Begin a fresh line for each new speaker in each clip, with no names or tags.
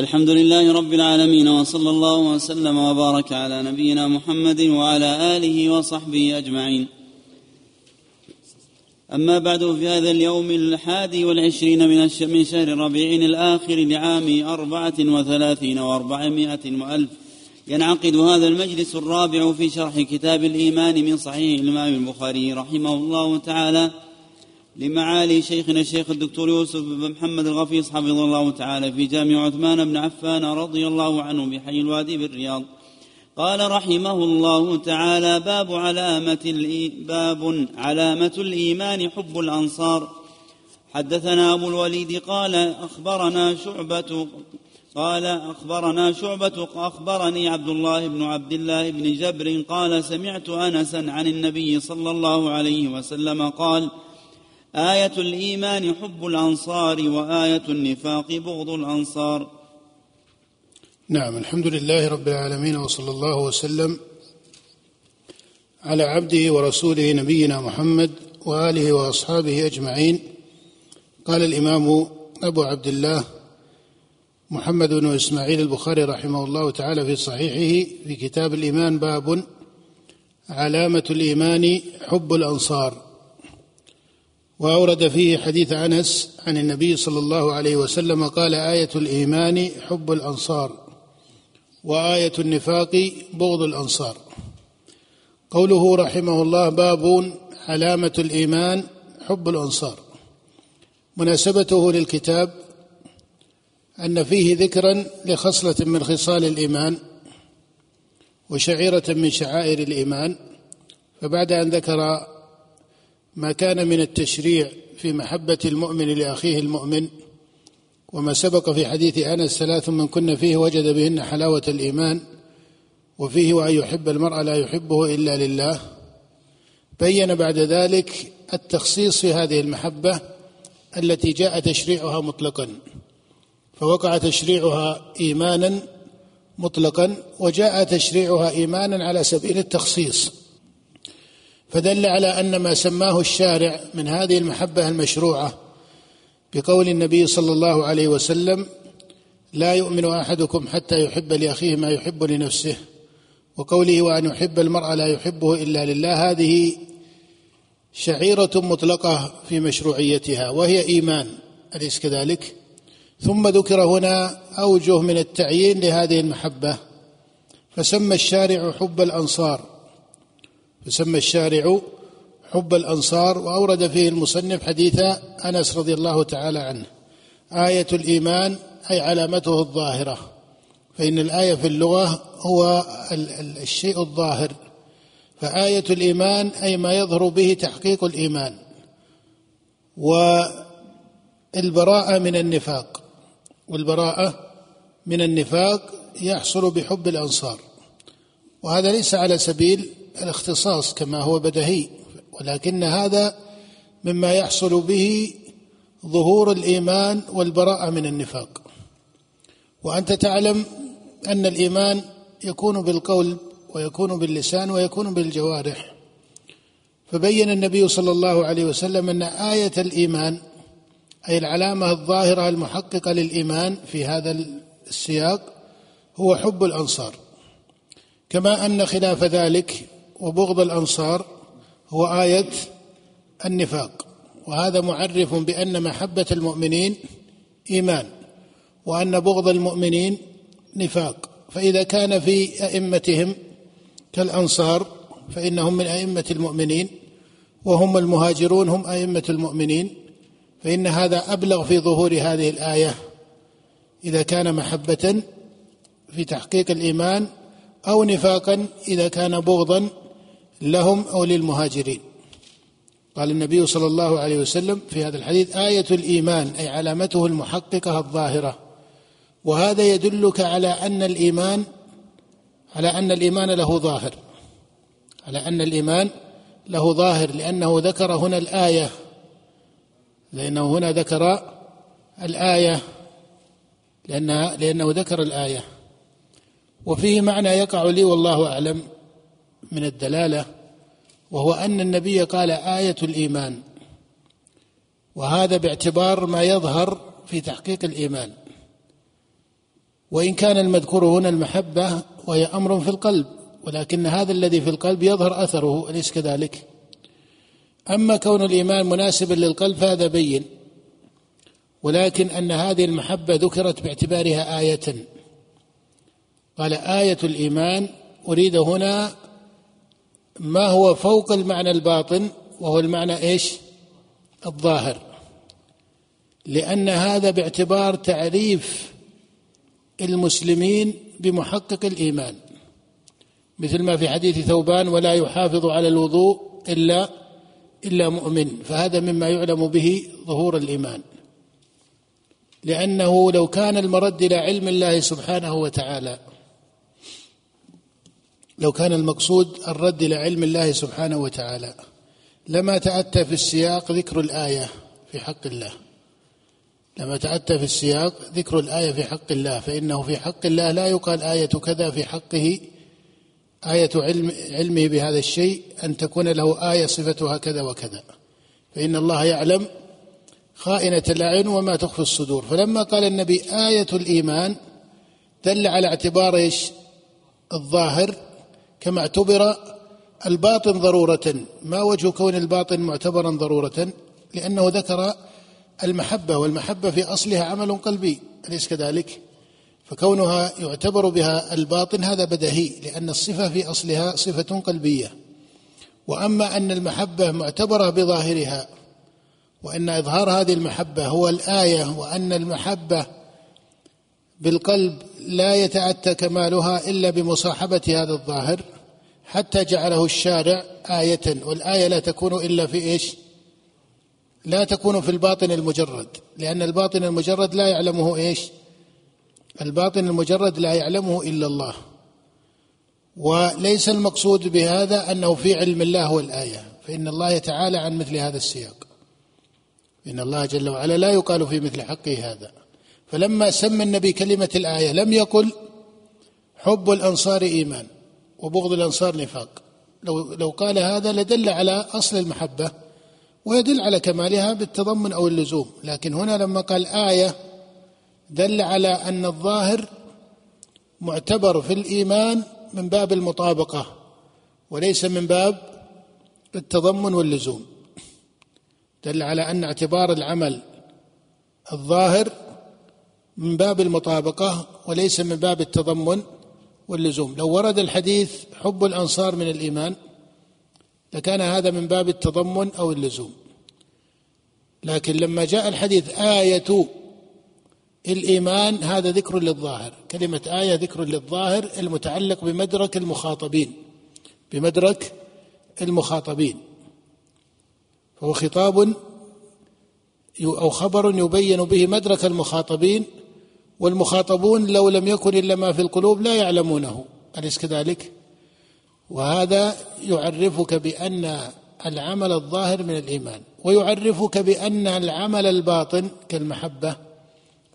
الحمد لله رب العالمين وصلى الله وسلم وبارك على نبينا محمد وعلى آله وصحبه أجمعين. أما بعد في هذا اليوم الحادي والعشرين من من شهر ربيع الآخر لعام أربعة وثلاثين وأربعمائة وألف ينعقد هذا المجلس الرابع في شرح كتاب الإيمان من صحيح الإمام البخاري رحمه الله تعالى. لمعالي شيخنا الشيخ الدكتور يوسف بن محمد الغفيص حفظه الله تعالى في جامع عثمان بن عفان رضي الله عنه بحي الوادي بالرياض. قال رحمه الله تعالى باب علامة باب علامة الإيمان حب الأنصار. حدثنا أبو الوليد قال أخبرنا شعبة قال أخبرنا شعبة أخبرني عبد الله بن عبد الله بن جبر قال سمعت أنسا عن النبي صلى الله عليه وسلم قال آية الإيمان حب الأنصار وآية النفاق بغض الأنصار.
نعم الحمد لله رب العالمين وصلى الله وسلم على عبده ورسوله نبينا محمد وآله وأصحابه أجمعين. قال الإمام أبو عبد الله محمد بن إسماعيل البخاري رحمه الله تعالى في صحيحه في كتاب الإيمان باب علامة الإيمان حب الأنصار. وأورد فيه حديث أنس عن النبي صلى الله عليه وسلم قال آية الإيمان حب الأنصار وآية النفاق بغض الأنصار. قوله رحمه الله باب علامة الإيمان حب الأنصار. مناسبته للكتاب أن فيه ذكرا لخصلة من خصال الإيمان وشعيرة من شعائر الإيمان. فبعد أن ذكر ما كان من التشريع في محبة المؤمن لأخيه المؤمن وما سبق في حديث أنس ثلاث من كن فيه وجد بهن حلاوة الإيمان وفيه وأن يحب المرء لا يحبه إلا لله. بين بعد ذلك التخصيص في هذه المحبة التي جاء تشريعها مطلقا فوقع تشريعها إيمانا مطلقا وجاء تشريعها إيمانا على سبيل التخصيص. فدل على أن ما سماه الشارع من هذه المحبة المشروعة بقول النبي صلى الله عليه وسلم لا يؤمن أحدكم حتى يحب لأخيه ما يحب لنفسه وقوله وأن يحب المرء لا يحبه إلا لله هذه شعيرة مطلقة في مشروعيتها وهي إيمان أليس كذلك؟ ثم ذكر هنا أوجه من التعيين لهذه المحبة فسمى الشارع حب الأنصار فسمى الشارع حب الأنصار وأورد فيه المصنف حديث أنس رضي الله تعالى عنه. آية الإيمان أي علامته الظاهرة. فإن الآية في اللغة هو الشيء الظاهر. فآية الإيمان أي ما يظهر به تحقيق الإيمان. والبراءة من النفاق. والبراءة من النفاق يحصل بحب الأنصار. وهذا ليس على سبيل الاختصاص كما هو بدهي ولكن هذا مما يحصل به ظهور الإيمان والبراءة من النفاق. وأنت تعلم أن الإيمان يكون بالقول ويكون باللسان ويكون بالجوارح. فبين النبي صلى الله عليه وسلم أن آية الإيمان أي العلامة الظاهرة المحققة للإيمان في هذا السياق هو حب الأنصار. كما أن خلاف ذلك وبغض الأنصار هو آية النفاق وهذا معرف بأن محبة المؤمنين إيمان وأن بغض المؤمنين نفاق. فإذا كان في أئمتهم كالأنصار فإنهم من أئمة المؤمنين وهم المهاجرون هم أئمة المؤمنين فإن هذا أبلغ في ظهور هذه الآية إذا كان محبة في تحقيق الإيمان أو نفاقا إذا كان بغضا لهم أو للمهاجرين. قال النبي صلى الله عليه وسلم في هذا الحديث آية الإيمان أي علامته المحققة الظاهرة. وهذا يدلك على أن الإيمان على أن الإيمان له ظاهر. على أن الإيمان له ظاهر لأنه ذكر هنا الآية. لأنه هنا ذكر الآية. لأنها لأنه ذكر الآية. وفيه معنى يقع لي والله أعلم. من الدلالة وهو أن النبي قال آية الإيمان وهذا باعتبار ما يظهر في تحقيق الإيمان. وإن كان المذكور هنا المحبة وهي أمر في القلب ولكن هذا الذي في القلب يظهر أثره أليس كذلك؟ أما كون الإيمان مناسبا للقلب فهذا بين ولكن أن هذه المحبة ذكرت باعتبارها آية. قال آية الإيمان أريد هنا ما هو فوق المعنى الباطن وهو المعنى إيش؟ الظاهر. لأن هذا باعتبار تعريف المسلمين بمحقق الإيمان. مثل ما في حديث ثوبان ولا يحافظ على الوضوء إلا إلا مؤمن. فهذا مما يعلم به ظهور الإيمان. لأنه لو كان المرد إلى علم الله سبحانه وتعالى لو كان المقصود الرد إلى علم الله سبحانه وتعالى. لما تأتى في السياق ذكر الآية في حق الله. لما تأتى في السياق ذكر الآية في حق الله فإنه في حق الله لا يقال آية كذا في حقه. آية علم علمه بهذا الشيء أن تكون له آية صفتها كذا وكذا. فإن الله يعلم خائنة الأعين وما تخفي الصدور. فلما قال النبي آية الإيمان دل على اعتبار إيش؟ الظاهر كما اعتبر الباطن ضرورة. ما وجه كون الباطن معتبرا ضرورة؟ لأنه ذكر المحبة والمحبة في أصلها عمل قلبي. أليس كذلك؟ فكونها يعتبر بها الباطن هذا بدهي لأن الصفة في أصلها صفة قلبية. وأما أن المحبة معتبرة بظاهرها وأن إظهار هذه المحبة هو الآية وأن المحبة بالقلب لا يتأتى كمالها إلا بمصاحبة هذا الظاهر حتى جعله الشارع آية والآية لا تكون إلا في إيش؟ لا تكون في الباطن المجرد لأن الباطن المجرد لا يعلمه إيش؟ الباطن المجرد لا يعلمه إلا الله. وليس المقصود بهذا أنه في علم الله هو الآية فإن الله يتعالى عن مثل هذا السياق. إن الله جل وعلا لا يقال في مثل حقه هذا. فلما سمى النبي كلمة الآية لم يقل حب الأنصار إيمان. وبغض الأنصار نفاق. لو لو قال هذا لدل على أصل المحبة ويدل على كمالها بالتضمن أو اللزوم. لكن هنا لما قال آية دل على أن الظاهر معتبر في الإيمان من باب المطابقة وليس من باب التضمن واللزوم. دل على أن اعتبار العمل الظاهر من باب المطابقة وليس من باب التضمن واللزوم. لو ورد الحديث حب الأنصار من الإيمان لكان هذا من باب التضمن أو اللزوم. لكن لما جاء الحديث آية الإيمان هذا ذكر للظاهر. كلمة آية ذكر للظاهر المتعلق بمدرك المخاطبين. بمدرك المخاطبين. فهو خطاب أو خبر يبين به مدرك المخاطبين والمخاطبون لو لم يكن إلا ما في القلوب لا يعلمونه. أليس كذلك؟ وهذا يعرفك بأن العمل الظاهر من الإيمان ويعرفك بأن العمل الباطن كالمحبة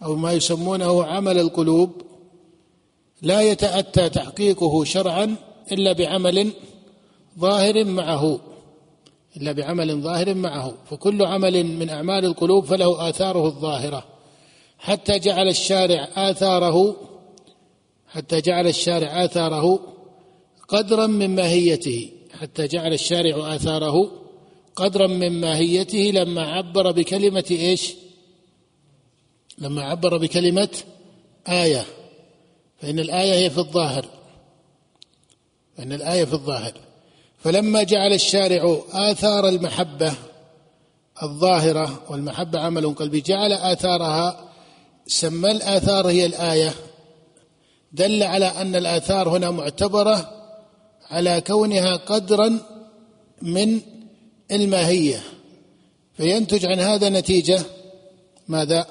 أو ما يسمونه عمل القلوب لا يتأتى تحقيقه شرعا إلا بعمل ظاهر معه إلا بعمل ظاهر معه. فكل عمل من أعمال القلوب فله آثاره الظاهرة. حتى جعل الشارع آثاره حتى جعل الشارع آثاره قدرا من ماهيته حتى جعل الشارع آثاره قدرا من ماهيته لما عبر بكلمة إيش؟ لما عبر بكلمة آية. فإن الآية هي في الظاهر. فإن الآية في الظاهر. فلما جعل الشارع آثار المحبة الظاهرة والمحبة عمل قلبي جعل آثارها سمى الآثار هي الآية. دل على أن الآثار هنا معتبرة على كونها قدرا من الماهية. فينتج عن هذا نتيجة ماذا؟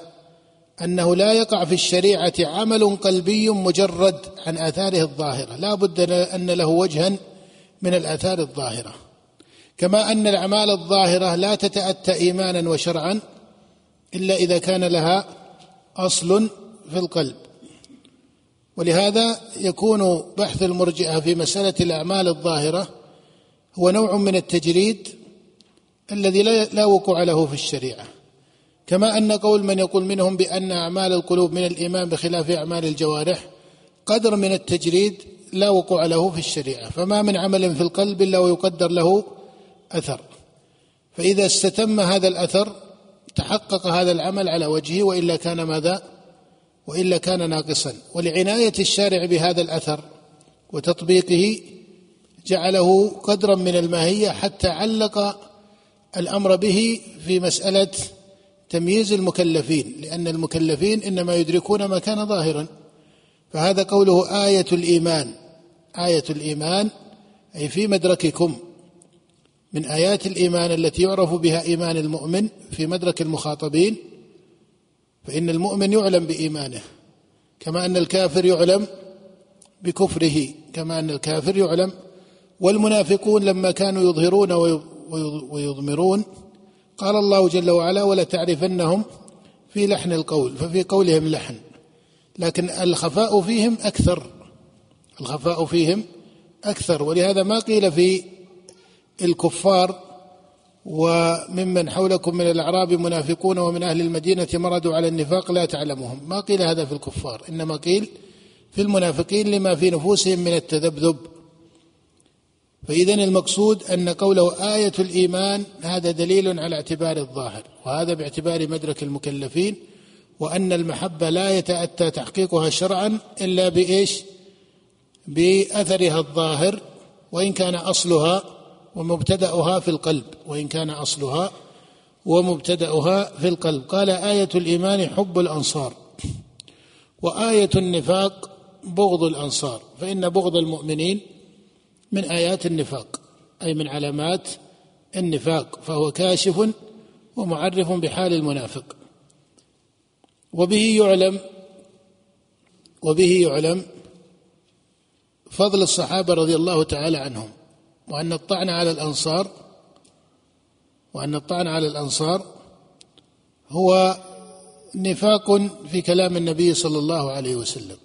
أنه لا يقع في الشريعة عمل قلبي مجرد عن آثاره الظاهرة. لا بد أن له وجها من الآثار الظاهرة. كما أن الأعمال الظاهرة لا تتأتى إيمانا وشرعا إلا إذا كان لها أصل في القلب. ولهذا يكون بحث المرجئة في مسألة الأعمال الظاهرة هو نوع من التجريد الذي لا وقوع له في الشريعة. كما أن قول من يقول منهم بأن أعمال القلوب من الإيمان بخلاف أعمال الجوارح قدر من التجريد لا وقوع له في الشريعة. فما من عمل في القلب إلا ويقدر له أثر. فإذا استتم هذا الأثر تحقق هذا العمل على وجهه وإلا كان ماذا؟ وإلا كان ناقصا. ولعناية الشارع بهذا الأثر وتطبيقه جعله قدرا من الماهية حتى علق الأمر به في مسألة تمييز المكلفين لأن المكلفين إنما يدركون ما كان ظاهرا. فهذا قوله آية الإيمان آية الإيمان أي في مدرككم. من آيات الإيمان التي يعرف بها إيمان المؤمن في مدرك المخاطبين فإن المؤمن يعلم بإيمانه كما أن الكافر يعلم بكفره كما أن الكافر يعلم والمنافقون لما كانوا يظهرون ويضمرون قال الله جل وعلا ولتعرفنهم في لحن القول ففي قولهم لحن لكن الخفاء فيهم أكثر الخفاء فيهم أكثر ولهذا ما قيل في الكفار وممن حولكم من الأعراب منافقون ومن أهل المدينة مردوا على النفاق لا تعلمهم ما قيل هذا في الكفار إنما قيل في المنافقين لما في نفوسهم من التذبذب فإذا المقصود أن قوله آية الإيمان هذا دليل على اعتبار الظاهر وهذا باعتبار مدرك المكلفين وأن المحبة لا يتأتى تحقيقها شرعا إلا بإيش؟ بأثرها الظاهر وإن كان أصلها ومبتدأها في القلب وإن كان أصلها ومبتدأها في القلب. قال آية الإيمان حب الأنصار وآية النفاق بغض الأنصار. فإن بغض المؤمنين من آيات النفاق أي من علامات النفاق. فهو كاشف ومعرف بحال المنافق. وبه يعلم وبه يعلم فضل الصحابة رضي الله تعالى عنهم. وأن الطعن على الأنصار وأن الطعن على الأنصار هو نفاق في كلام النبي صلى الله عليه وسلم.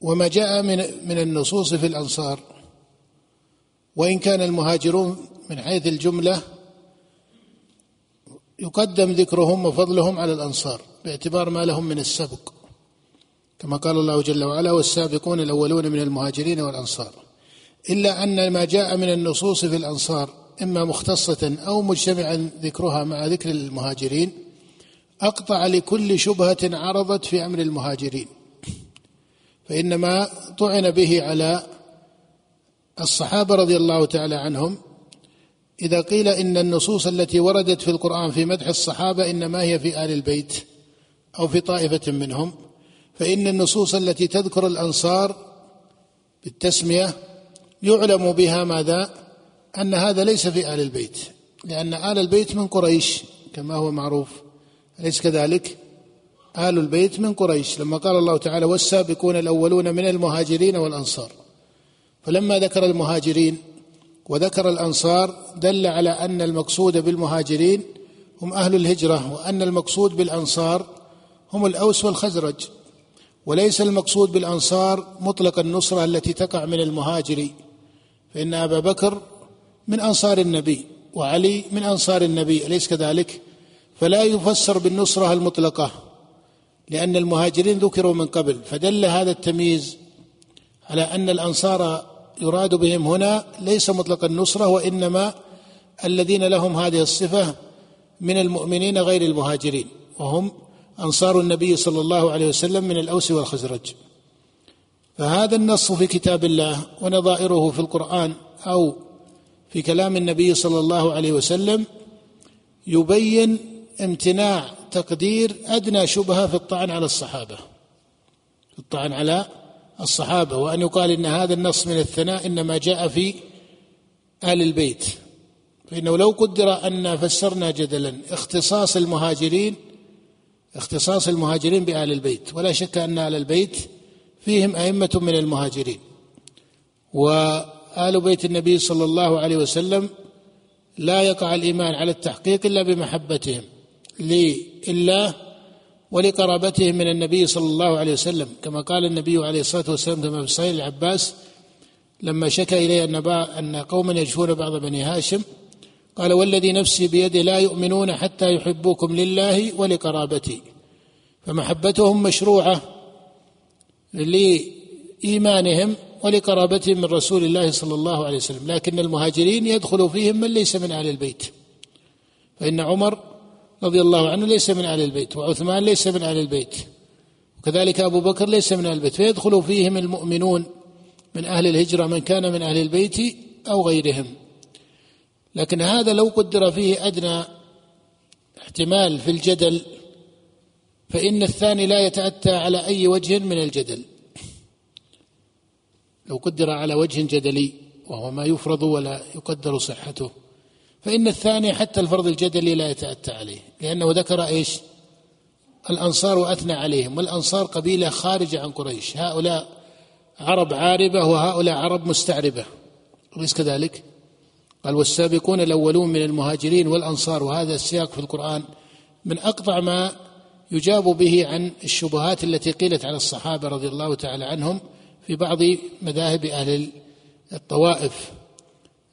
وما جاء من من النصوص في الأنصار وإن كان المهاجرون من حيث الجملة يقدم ذكرهم وفضلهم على الأنصار باعتبار ما لهم من السبق كما قال الله جل وعلا والسابقون الأولون من المهاجرين والأنصار. إلا أن ما جاء من النصوص في الأنصار إما مختصة أو مجتمعا ذكرها مع ذكر المهاجرين أقطع لكل شبهة عرضت في أمر المهاجرين. فإنما طعن به على الصحابة رضي الله تعالى عنهم إذا قيل إن النصوص التي وردت في القرآن في مدح الصحابة إنما هي في آل البيت أو في طائفة منهم فإن النصوص التي تذكر الأنصار بالتسمية يعلم بها ماذا؟ أن هذا ليس في آل البيت. لأن آل البيت من قريش كما هو معروف. أليس كذلك؟ آل البيت من قريش. لما قال الله تعالى والسابقون الأولون من المهاجرين والأنصار فلما ذكر المهاجرين وذكر الأنصار دل على أن المقصود بالمهاجرين هم أهل الهجرة وأن المقصود بالأنصار هم الأوس والخزرج. وليس المقصود بالأنصار مطلق النصرة التي تقع من المهاجر. فإن أبا بكر من أنصار النبي وعلي من أنصار النبي أليس كذلك؟ فلا يفسر بالنصرة المطلقة لأن المهاجرين ذكروا من قبل فدل هذا التمييز على أن الأنصار يراد بهم هنا ليس مطلق النصرة وإنما الذين لهم هذه الصفة من المؤمنين غير المهاجرين وهم أنصار النبي صلى الله عليه وسلم من الأوس والخزرج فهذا النص في كتاب الله ونظائره في القرآن أو في كلام النبي صلى الله عليه وسلم يبين امتناع تقدير أدنى شبهة في الطعن على الصحابة. في الطعن على الصحابة وأن يقال إن هذا النص من الثناء إنما جاء في آل البيت. فإنه لو قدر أن فسرنا جدلا اختصاص المهاجرين اختصاص المهاجرين بآل البيت. ولا شك أن آل البيت فيهم أئمة من المهاجرين. وآل بيت النبي صلى الله عليه وسلم لا يقع الإيمان على التحقيق إلا بمحبتهم لله ولقرابتهم من النبي صلى الله عليه وسلم. كما قال النبي عليه الصلاة والسلام كما في صحيح العباس لما شكى إليه أن أن قوما يجفون بعض بني هاشم قال والذي نفسي بيده لا يؤمنون حتى يحبوكم لله ولقرابتي فمحبتهم مشروعة لإيمانهم ولقرابتهم من رسول الله صلى الله عليه وسلم. لكن المهاجرين يدخل فيهم من ليس من أهل البيت. فإن عمر رضي الله عنه ليس من أهل البيت وعثمان ليس من أهل البيت وكذلك أبو بكر ليس من أهل البيت فيدخل فيهم المؤمنون من أهل الهجرة من كان من أهل البيت أو غيرهم. لكن هذا لو قدر فيه أدنى احتمال في الجدل فإن الثاني لا يتأتى على أي وجه من الجدل. لو قدر على وجه جدلي وهو ما يفرض ولا يقدر صحته فإن الثاني حتى الفرض الجدلي لا يتأتى عليه لأنه ذكر إيش؟ الأنصار وأثنى عليهم والأنصار قبيلة خارجة عن قريش. هؤلاء عرب عاربة وهؤلاء عرب مستعربة. أليس كذلك؟ قال والسابقون الأولون من المهاجرين والأنصار وهذا السياق في القرآن من أقطع ما يجاب به عن الشبهات التي قيلت على الصحابة رضي الله تعالى عنهم في بعض مذاهب أهل الطوائف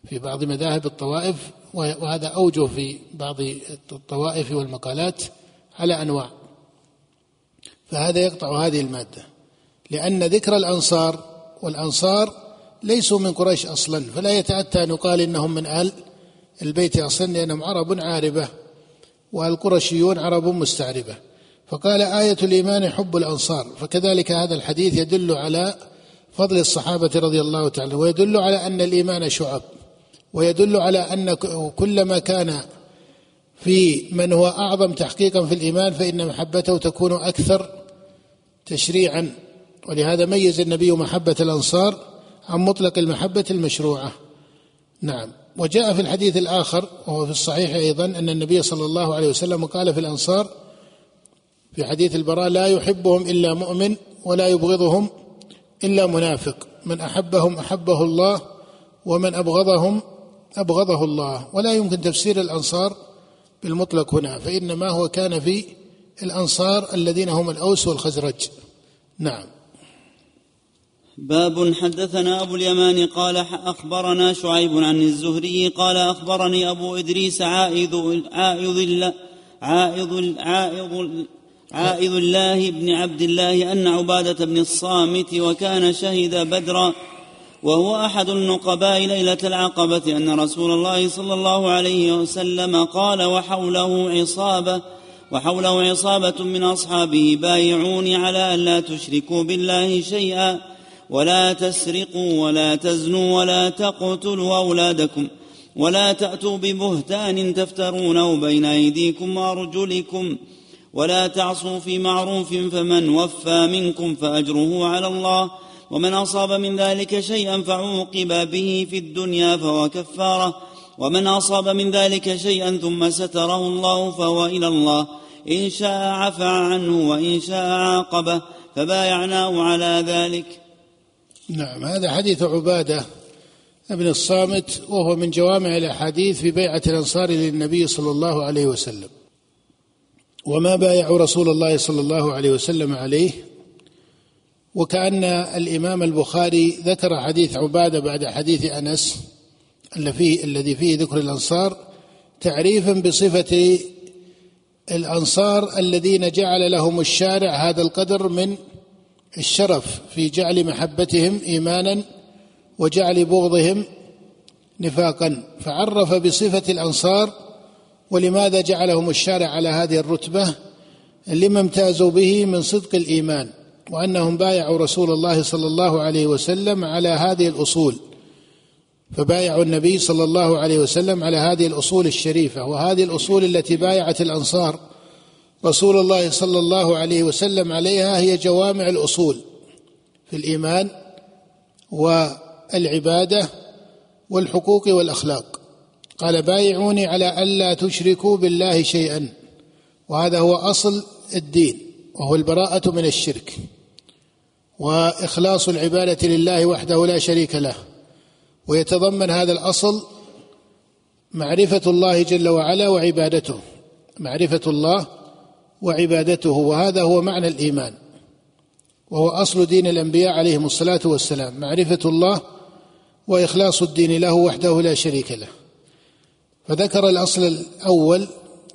في بعض مذاهب الطوائف وهذا أوجه في بعض الطوائف والمقالات على أنواع. فهذا يقطع هذه المادة لأن ذكر الأنصار والأنصار ليسوا من قريش أصلا فلا يتأتى أن يقال إنهم من أهل البيت أصلا لأنهم عرب عاربة والقرشيون عرب مستعربة. فقال آية الإيمان حب الأنصار. فكذلك هذا الحديث يدل على فضل الصحابة رضي الله تعالى ويدل على أن الإيمان شعب ويدل على أن كلما كان في من هو أعظم تحقيقا في الإيمان فإن محبته تكون أكثر تشريعا. ولهذا ميز النبي محبة الأنصار عن مطلق المحبة المشروعة. نعم. وجاء في الحديث الآخر وهو في الصحيح أيضا أن النبي صلى الله عليه وسلم قال في الأنصار في حديث البراء لا يحبهم إلا مؤمن ولا يبغضهم إلا منافق. من أحبهم أحبه الله ومن أبغضهم أبغضه الله. ولا يمكن تفسير الأنصار بالمطلق هنا فإنما هو كان في الأنصار الذين هم الأوس والخزرج. نعم.
باب حدثنا أبو اليمان قال أخبرنا شعيب عن الزهري قال أخبرني أبو إدريس عائذ عائذ عائذ عائذ عائذ الله بن عبد الله أن عبادة بن الصامت وكان شهد بدرا وهو أحد النقباء ليلة العقبة أن رسول الله صلى الله عليه وسلم قال وحوله عصابة وحوله عصابة من أصحابه بايعوني على أن لا تشركوا بالله شيئا ولا تسرقوا ولا تزنوا ولا تقتلوا أولادكم ولا تأتوا ببهتان تفترونه بين أيديكم وأرجلكم ولا تعصوا في معروف فمن وفى منكم فأجره على الله ومن أصاب من ذلك شيئا فعوقب به في الدنيا فهو كفارة ومن أصاب من ذلك شيئا ثم ستره الله فهو إلى الله إن شاء عفى عنه وإن شاء عاقبه فبايعناه على ذلك
نعم هذا حديث عبادة ابن الصامت وهو من جوامع الأحاديث في بيعة الأنصار للنبي صلى الله عليه وسلم. وما بايعوا رسول الله صلى الله عليه وسلم عليه وكأن الإمام البخاري ذكر حديث عبادة بعد حديث أنس الذي فيه ذكر الأنصار تعريفا بصفة الأنصار الذين جعل لهم الشارع هذا القدر من الشرف في جعل محبتهم إيمانا وجعل بغضهم نفاقا. فعرف بصفة الأنصار ولماذا جعلهم الشارع على هذه الرتبة؟ لما امتازوا به من صدق الإيمان وأنهم بايعوا رسول الله صلى الله عليه وسلم على هذه الأصول. فبايعوا النبي صلى الله عليه وسلم على هذه الأصول الشريفة وهذه الأصول التي بايعت الأنصار رسول الله صلى الله عليه وسلم عليها هي جوامع الأصول في الإيمان والعبادة والحقوق والأخلاق. قال بايعوني على ألا تشركوا بالله شيئا. وهذا هو أصل الدين وهو البراءة من الشرك. وإخلاص العبادة لله وحده لا شريك له. ويتضمن هذا الأصل معرفة الله جل وعلا وعبادته. معرفة الله وعبادته وهذا هو معنى الإيمان. وهو أصل دين الأنبياء عليهم الصلاة والسلام. معرفة الله وإخلاص الدين له وحده لا شريك له. فذكر الأصل الأول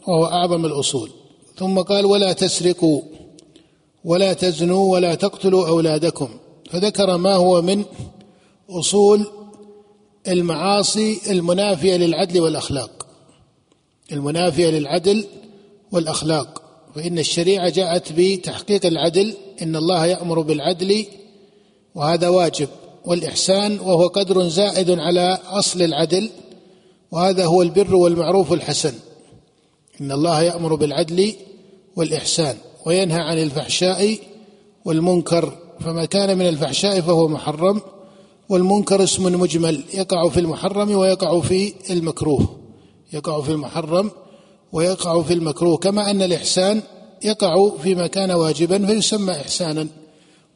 وهو أعظم الأصول. ثم قال ولا تسرقوا ولا تزنوا ولا تقتلوا أولادكم. فذكر ما هو من أصول المعاصي المنافية للعدل والأخلاق. المنافية للعدل والأخلاق. فإن الشريعة جاءت بتحقيق العدل إن الله يأمر بالعدل وهذا واجب. والإحسان وهو قدر زائد على أصل العدل. وهذا هو البر والمعروف الحسن. إن الله يأمر بالعدل والإحسان وينهى عن الفحشاء والمنكر فما كان من الفحشاء فهو محرم والمنكر اسم مجمل يقع في المحرم ويقع في المكروه. يقع في المحرم ويقع في المكروه كما أن الإحسان يقع فيما كان واجبا فيسمى احسانا.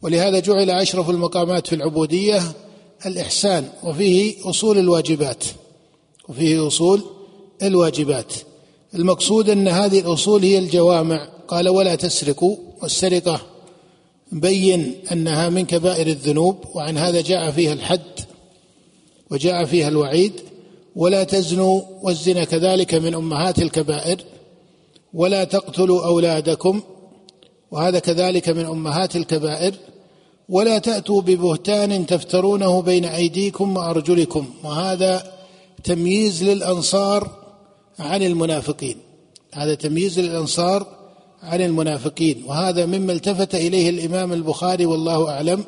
ولهذا جعل أشرف المقامات في العبودية الإحسان وفيه أصول الواجبات. وفيه أصول الواجبات. المقصود أن هذه الأصول هي الجوامع. قال ولا تسرقوا والسرقة. بين أنها من كبائر الذنوب وعن هذا جاء فيها الحد وجاء فيها الوعيد. ولا تزنوا والزنا كذلك من أمهات الكبائر. ولا تقتلوا أولادكم وهذا كذلك من أمهات الكبائر. ولا تأتوا ببهتان تفترونه بين أيديكم وأرجلكم. وهذا تمييز للأنصار عن المنافقين. هذا تمييز للأنصار عن المنافقين. وهذا مما التفت إليه الإمام البخاري والله أعلم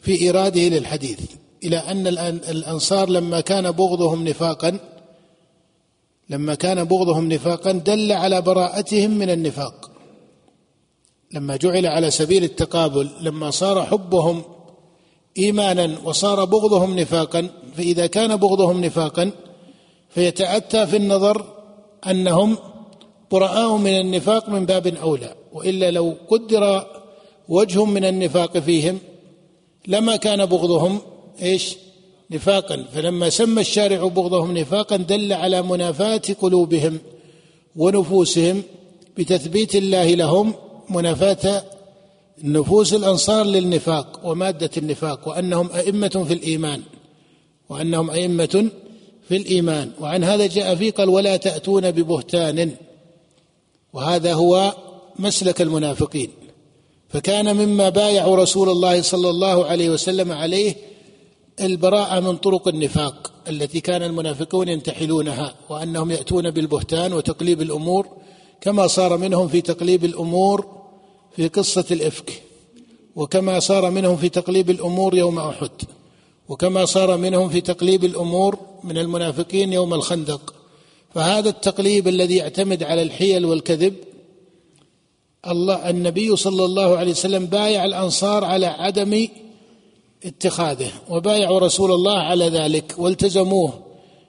في ايراده للحديث. إلى أن الأنصار لما كان بغضهم نفاقا لما كان بغضهم نفاقا دل على براءتهم من النفاق. لما جعل على سبيل التقابل لما صار حبهم ايمانا وصار بغضهم نفاقا فإذا كان بغضهم نفاقا فيتأتى في النظر أنهم براء من النفاق من باب أولى وإلا لو قدر وجه من النفاق فيهم لما كان بغضهم إيش؟ نفاقا. فلما سمى الشارع بغضهم نفاقا دل على منافاة قلوبهم ونفوسهم بتثبيت الله لهم منافاة نفوس الأنصار للنفاق ومادة النفاق وأنهم أئمة في الإيمان. وأنهم أئمة في الإيمان. وعن هذا جاء في قال ولا تأتون ببهتان. وهذا هو مسلك المنافقين. فكان مما بايعوا رسول الله صلى الله عليه وسلم عليه البراءة من طرق النفاق التي كان المنافقون ينتحلونها وأنهم يأتون بالبهتان وتقليب الأمور كما صار منهم في تقليب الأمور في قصة الإفك وكما صار منهم في تقليب الأمور يوم أحد. وكما صار منهم في تقليب الأمور من المنافقين يوم الخندق. فهذا التقليب الذي يعتمد على الحيل والكذب الله النبي صلى الله عليه وسلم بايع الأنصار على عدم اتخاذه وبايعوا رسول الله على ذلك والتزموه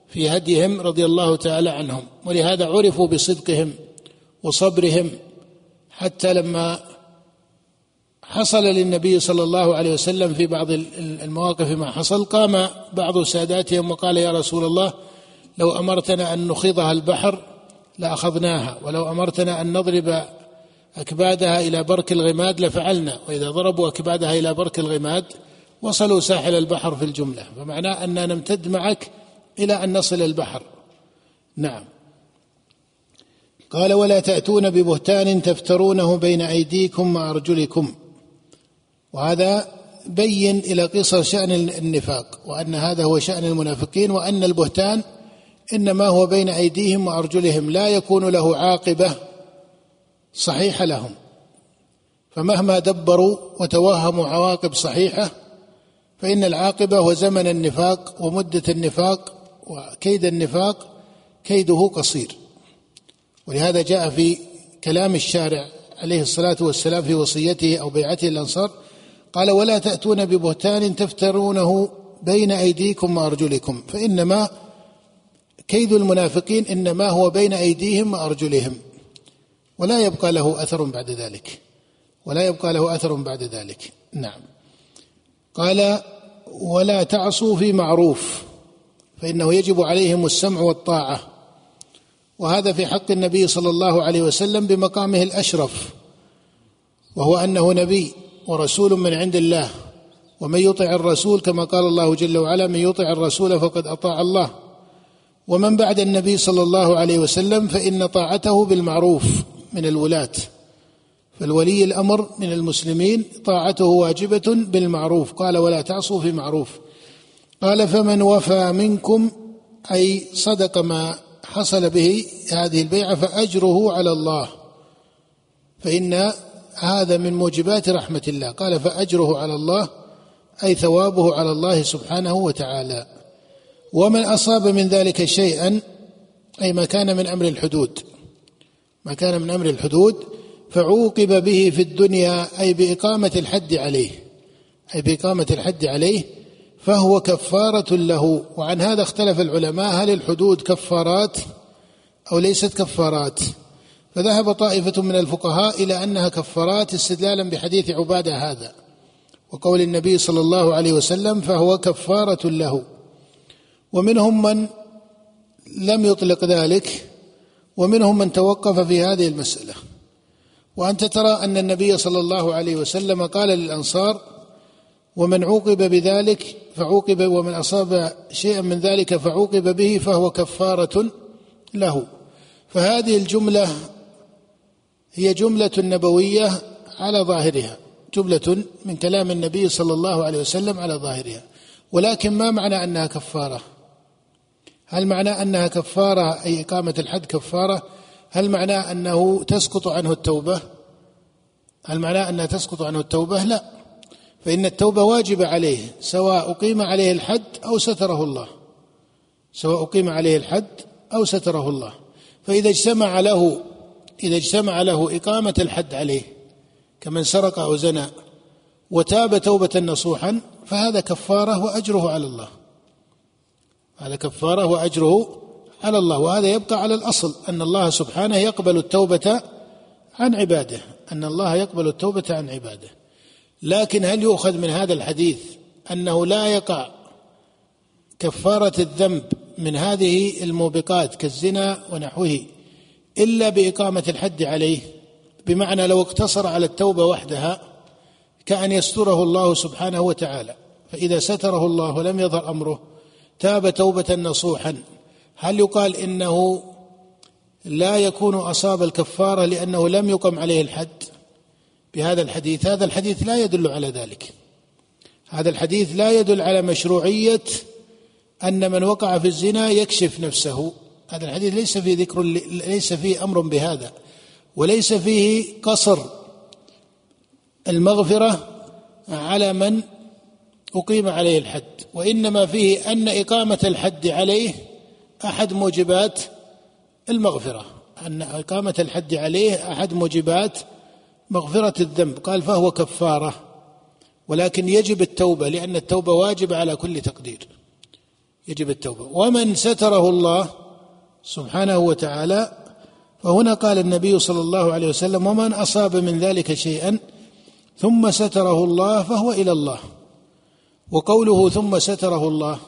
في هديهم رضي الله تعالى عنهم. ولهذا عرفوا بصدقهم وصبرهم حتى لما حصل للنبي صلى الله عليه وسلم في بعض المواقف ما حصل. قام بعض ساداتهم وقال يا رسول الله لو أمرتنا أن نخيضها البحر لأخذناها ولو أمرتنا أن نضرب أكبادها إلى برك الغماد لفعلنا. وإذا ضربوا أكبادها إلى برك الغماد وصلوا ساحل البحر في الجملة. فمعناه أننا نمتد معك إلى أن نصل البحر. نعم. قال ولا تأتون ببهتان تفترونه بين أيديكم وأرجلكم. وهذا بين إلى قصر شأن النفاق وأن هذا هو شأن المنافقين وأن البهتان إنما هو بين أيديهم وأرجلهم لا يكون له عاقبة صحيحة لهم. فمهما دبروا وتوهموا عواقب صحيحة فإن العاقبة هو زمن النفاق ومدة النفاق وكيد النفاق كيده قصير. ولهذا جاء في كلام الشارع عليه الصلاة والسلام في وصيته أو بيعته الأنصار قال ولا تأتون ببهتان تفترونه بين أيديكم وأرجلكم. فإنما كيد المنافقين إنما هو بين أيديهم وأرجلهم. ولا يبقى له أثر بعد ذلك. ولا يبقى له أثر بعد ذلك. نعم. قال ولا تعصوا في معروف. فإنه يجب عليهم السمع والطاعة. وهذا في حق النبي صلى الله عليه وسلم بمقامه الأشرف. وهو أنه نبي. ورسول من عند الله. ومن يطع الرسول كما قال الله جل وعلا من يطع الرسول فقد أطاع الله. ومن بعد النبي صلى الله عليه وسلم فإن طاعته بالمعروف من الولاة. فالولي الأمر من المسلمين طاعته واجبة بالمعروف. قال ولا تعصوا في معروف. قال فمن وفى منكم أي صدق ما حصل به هذه البيعة فأجره على الله. فإن هذا من موجبات رحمة الله. قال فأجره على الله أي ثوابه على الله سبحانه وتعالى. ومن أصاب من ذلك شيئا أي ما كان من أمر الحدود ما كان من أمر الحدود فعوقب به في الدنيا أي بإقامة الحد عليه أي بإقامة الحد عليه فهو كفارة له. وعن هذا اختلف العلماء هل الحدود كفارات أو ليست كفارات؟ فذهب طائفة من الفقهاء إلى أنها كفارات استدلالا بحديث عبادة هذا وقول النبي صلى الله عليه وسلم فهو كفارة له. ومنهم من لم يطلق ذلك ومنهم من توقف في هذه المسألة. وأنت ترى أن النبي صلى الله عليه وسلم قال للأنصار ومن عوقب بذلك فعوقب ومن أصاب شيئا من ذلك فعوقب به فهو كفارة له. فهذه الجملة هي جملة نبوية على ظاهرها جملة من كلام النبي صلى الله عليه وسلم على ظاهرها. ولكن ما معنى أنها كفارة؟ هل معنى أنها كفارة أي إقامة الحد كفارة؟ هل معنى أنه تسقط عنه التوبة؟ هل معنى أنها تسقط عنه التوبة؟ لا. فإن التوبة واجبة عليه سواء أقيم عليه الحد أو ستره الله. سواء أقيم عليه الحد أو ستره الله. فإذا اجتمع له إذا اجتمع له إقامة الحد عليه كمن سرق أو زنى وتاب توبة نصوحا فهذا كفارة وأجره على الله. هذا كفارة وأجره على الله وهذا يبقى على الأصل أن الله سبحانه يقبل التوبة عن عباده أن الله يقبل التوبة عن عباده. لكن هل يؤخذ من هذا الحديث أنه لا يقع كفارة الذنب من هذه الموبقات كالزنا ونحوه؟ إلا بإقامة الحد عليه بمعنى لو اقتصر على التوبة وحدها كأن يستره الله سبحانه وتعالى فإذا ستره الله ولم يظهر أمره تاب توبة نصوحا. هل يقال إنه لا يكون أصاب الكفارة لأنه لم يقم عليه الحد؟ بهذا الحديث هذا الحديث لا يدل على ذلك. هذا الحديث لا يدل على مشروعية أن من وقع في الزنا يكشف نفسه. هذا الحديث ليس فيه ذكر ليس فيه أمر بهذا وليس فيه قصر المغفرة على من أقيم عليه الحد وإنما فيه أن إقامة الحد عليه أحد موجبات المغفرة أن إقامة الحد عليه أحد موجبات مغفرة الذنب قال فهو كفارة ولكن يجب التوبة لأن التوبة واجبة على كل تقدير يجب التوبة. ومن ستره الله سبحانه وتعالى فهنا قال النبي صلى الله عليه وسلم ومن أصاب من ذلك شيئا ثم ستره الله فهو إلى الله. وقوله ثم ستره الله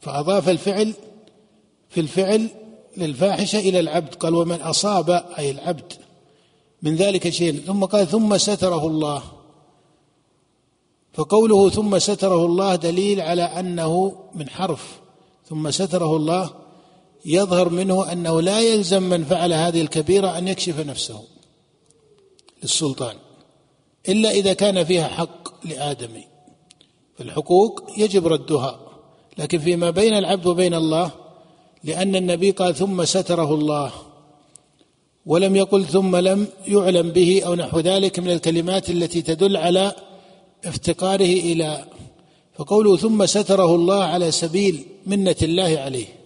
فأضاف الفعل في الفعل للفاحشة إلى العبد قال ومن أصاب أي العبد من ذلك شيء ثم قال ثم ستره الله. فقوله ثم ستره الله دليل على أنه من حرف ثم ستره الله يظهر منه أنه لا يلزم من فعل هذه الكبيرة أن يكشف نفسه للسلطان إلا إذا كان فيها حق لآدمي فالحقوق يجب ردها لكن فيما بين العبد وبين الله لأن النبي قال ثم ستره الله ولم يقل ثم لم يعلم به أو نحو ذلك من الكلمات التي تدل على افتقاره إلى فقوله ثم ستره الله على سبيل منة الله عليه.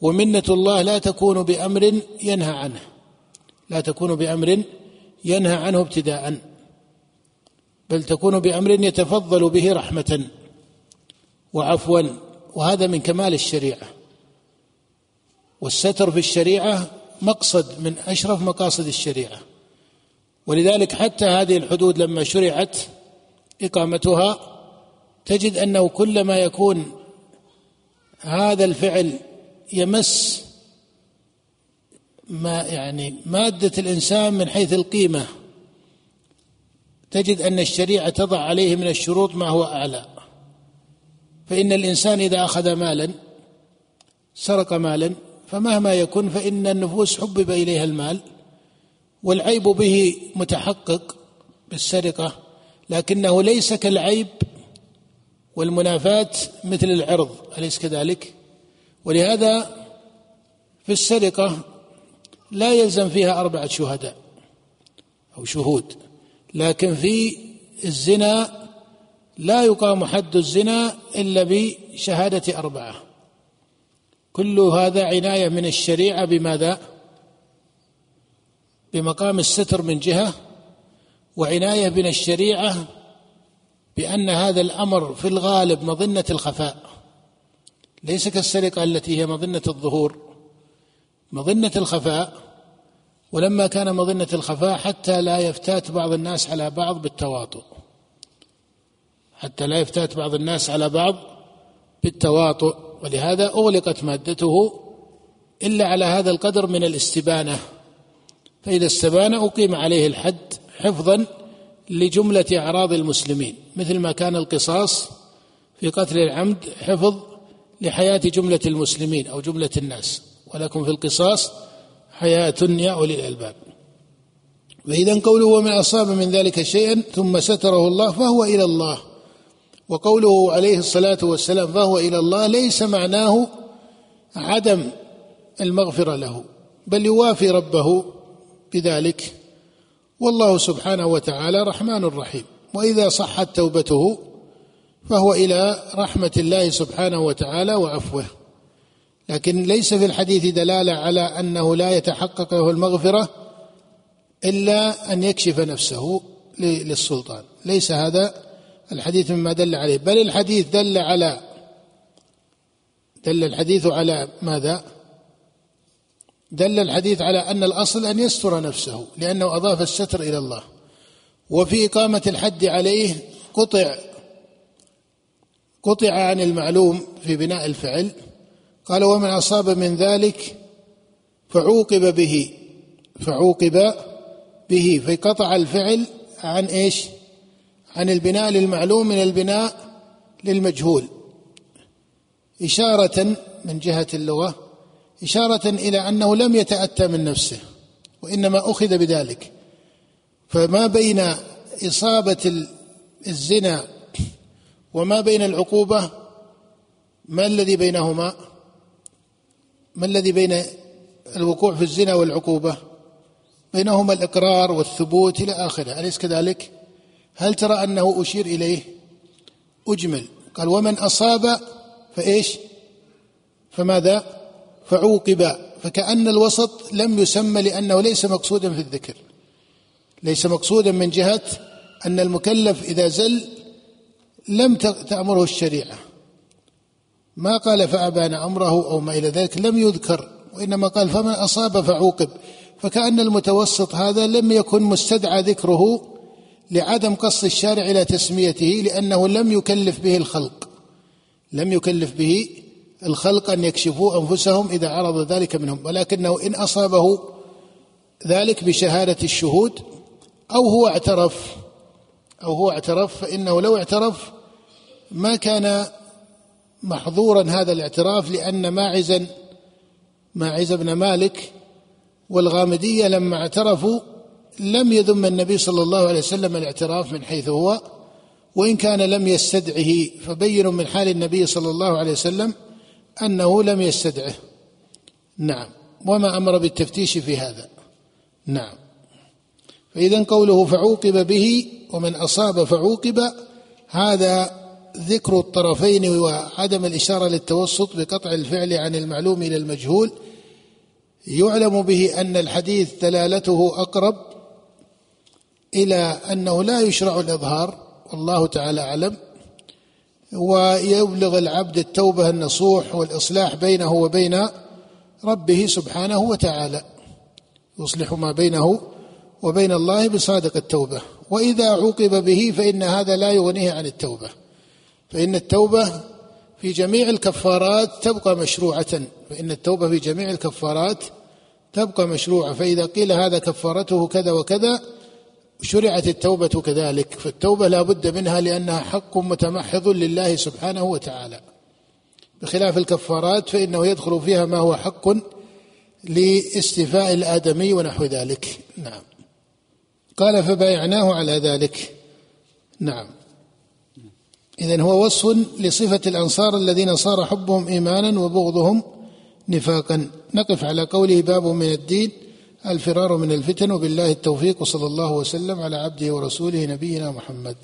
ومنة الله لا تكون بأمر ينهى عنه. لا تكون بأمر ينهى عنه ابتداء. بل تكون بأمر يتفضل به رحمة وعفوا. وهذا من كمال الشريعة. والستر في الشريعة مقصد من أشرف مقاصد الشريعة. ولذلك حتى هذه الحدود لما شرعت إقامتها تجد أنه كلما يكون هذا الفعل يمس ما يعني مادة الإنسان من حيث القيمة تجد أن الشريعة تضع عليه من الشروط ما هو أعلى فإن الإنسان إذا أخذ مالا سرق مالا فمهما يكن فإن النفوس حبب إليها المال والعيب به متحقق بالسرقة لكنه ليس كالعيب والمنافاة مثل العرض أليس كذلك؟ ولهذا في السرقة لا يلزم فيها أربعة شهداء أو شهود لكن في الزنا لا يقام حد الزنا إلا بشهادة أربعة كل هذا عناية من الشريعة بماذا؟ بمقام الستر من جهة وعناية من الشريعة بأن هذا الأمر في الغالب مظنة الخفاء ليس كالسرقة التي هي مظنة الظهور مظنة الخفاء ولما كان مظنة الخفاء حتى لا يفتات بعض الناس على بعض بالتواطؤ. حتى لا يفتات بعض الناس على بعض بالتواطؤ ولهذا أغلقت مادته إلا على هذا القدر من الاستبانة. فإذا استبان أقيم عليه الحد حفظا لجملة أعراض المسلمين مثل ما كان القصاص في قتل العمد حفظ لحياة جملة المسلمين أو جملة الناس ولكم في القصاص حياة يا أولي الألباب. وإذا قوله ومن أصاب من ذلك شيئا ثم ستره الله فهو إلى الله. وقوله عليه الصلاة والسلام فهو إلى الله ليس معناه عدم المغفرة له بل يوافي ربه بذلك. والله سبحانه وتعالى رحمن رحيم. وإذا صحت توبته فهو إلى رحمة الله سبحانه وتعالى وعفوه. لكن ليس في الحديث دلالة على أنه لا يتحقق له المغفرة إلا أن يكشف نفسه للسلطان. ليس هذا الحديث مما دل عليه. بل الحديث دل على دل الحديث على ماذا؟ دل الحديث على أن الأصل أن يستر نفسه لأنه أضاف الستر إلى الله. وفي إقامة الحد عليه قطع قطع عن المعلوم في بناء الفعل. قال ومن أصاب من ذلك فعوقب به. فعوقب به. فقطع الفعل عن إيش؟ عن البناء للمعلوم من البناء للمجهول. إشارة من جهة اللغة إشارة إلى أنه لم يتأتى من نفسه وإنما أخذ بذلك. فما بين إصابة الزنا وما بين العقوبة؟ ما الذي بينهما؟ ما الذي بين الوقوع في الزنا والعقوبة؟ بينهما الإقرار والثبوت إلى آخره أليس كذلك؟ هل ترى أنه أشير إليه؟ أجمل قال ومن أصاب فإيش؟ فماذا؟ فعوقب فكأن الوسط لم يسمى لأنه ليس مقصودا في الذكر ليس مقصودا من جهة أن المكلف إذا زل لم تأمره الشريعة. ما قال فأبان أمره أو ما إلى ذلك لم يذكر وإنما قال فمن أصاب فعوقب. فكأن المتوسط هذا لم يكن مستدعى ذكره لعدم قصد الشارع إلى تسميته لأنه لم يكلف به الخلق. لم يكلف به الخلق أن يكشفوا أنفسهم إذا عرض ذلك منهم. ولكنه إن أصابه ذلك بشهادة الشهود أو هو اعترف أو هو اعترف فإنه لو اعترف ما كان محظورا هذا الاعتراف لأن ماعزا ماعز بن مالك والغامدية لما اعترفوا لم يذم النبي صلى الله عليه وسلم الاعتراف من حيث هو وإن كان لم يستدعه فبين من حال النبي صلى الله عليه وسلم أنه لم يستدعه. نعم. وما أمر بالتفتيش في هذا. نعم. فإذا قوله فعوقب به ومن أصاب فعوقب هذا ذكر الطرفين وعدم الإشارة للتوسط بقطع الفعل عن المعلوم إلى المجهول يعلم به أن الحديث دلالته أقرب إلى أنه لا يشرع الإظهار والله تعالى أعلم ويبلغ العبد التوبة النصوح والإصلاح بينه وبين ربه سبحانه وتعالى يصلح ما بينه وبين الله بصادق التوبة وإذا عوقب به فإن هذا لا يغنيه عن التوبة. فإن التوبة في جميع الكفارات تبقى مشروعة. فإن التوبة في جميع الكفارات تبقى مشروعة. فإذا قيل هذا كفارته كذا وكذا شرعت التوبة كذلك. فالتوبة لا بد منها لأنها حق متمحض لله سبحانه وتعالى. بخلاف الكفارات فإنه يدخل فيها ما هو حق لاستيفاء الآدمي ونحو ذلك. نعم. قال فبايعناه على ذلك. نعم. إذا هو وصف لصفة الأنصار الذين صار حبهم إيمانا وبغضهم نفاقا. نقف على قوله باب من الدين الفرار من الفتن وبالله التوفيق وصلى الله وسلم على عبده ورسوله نبينا محمد.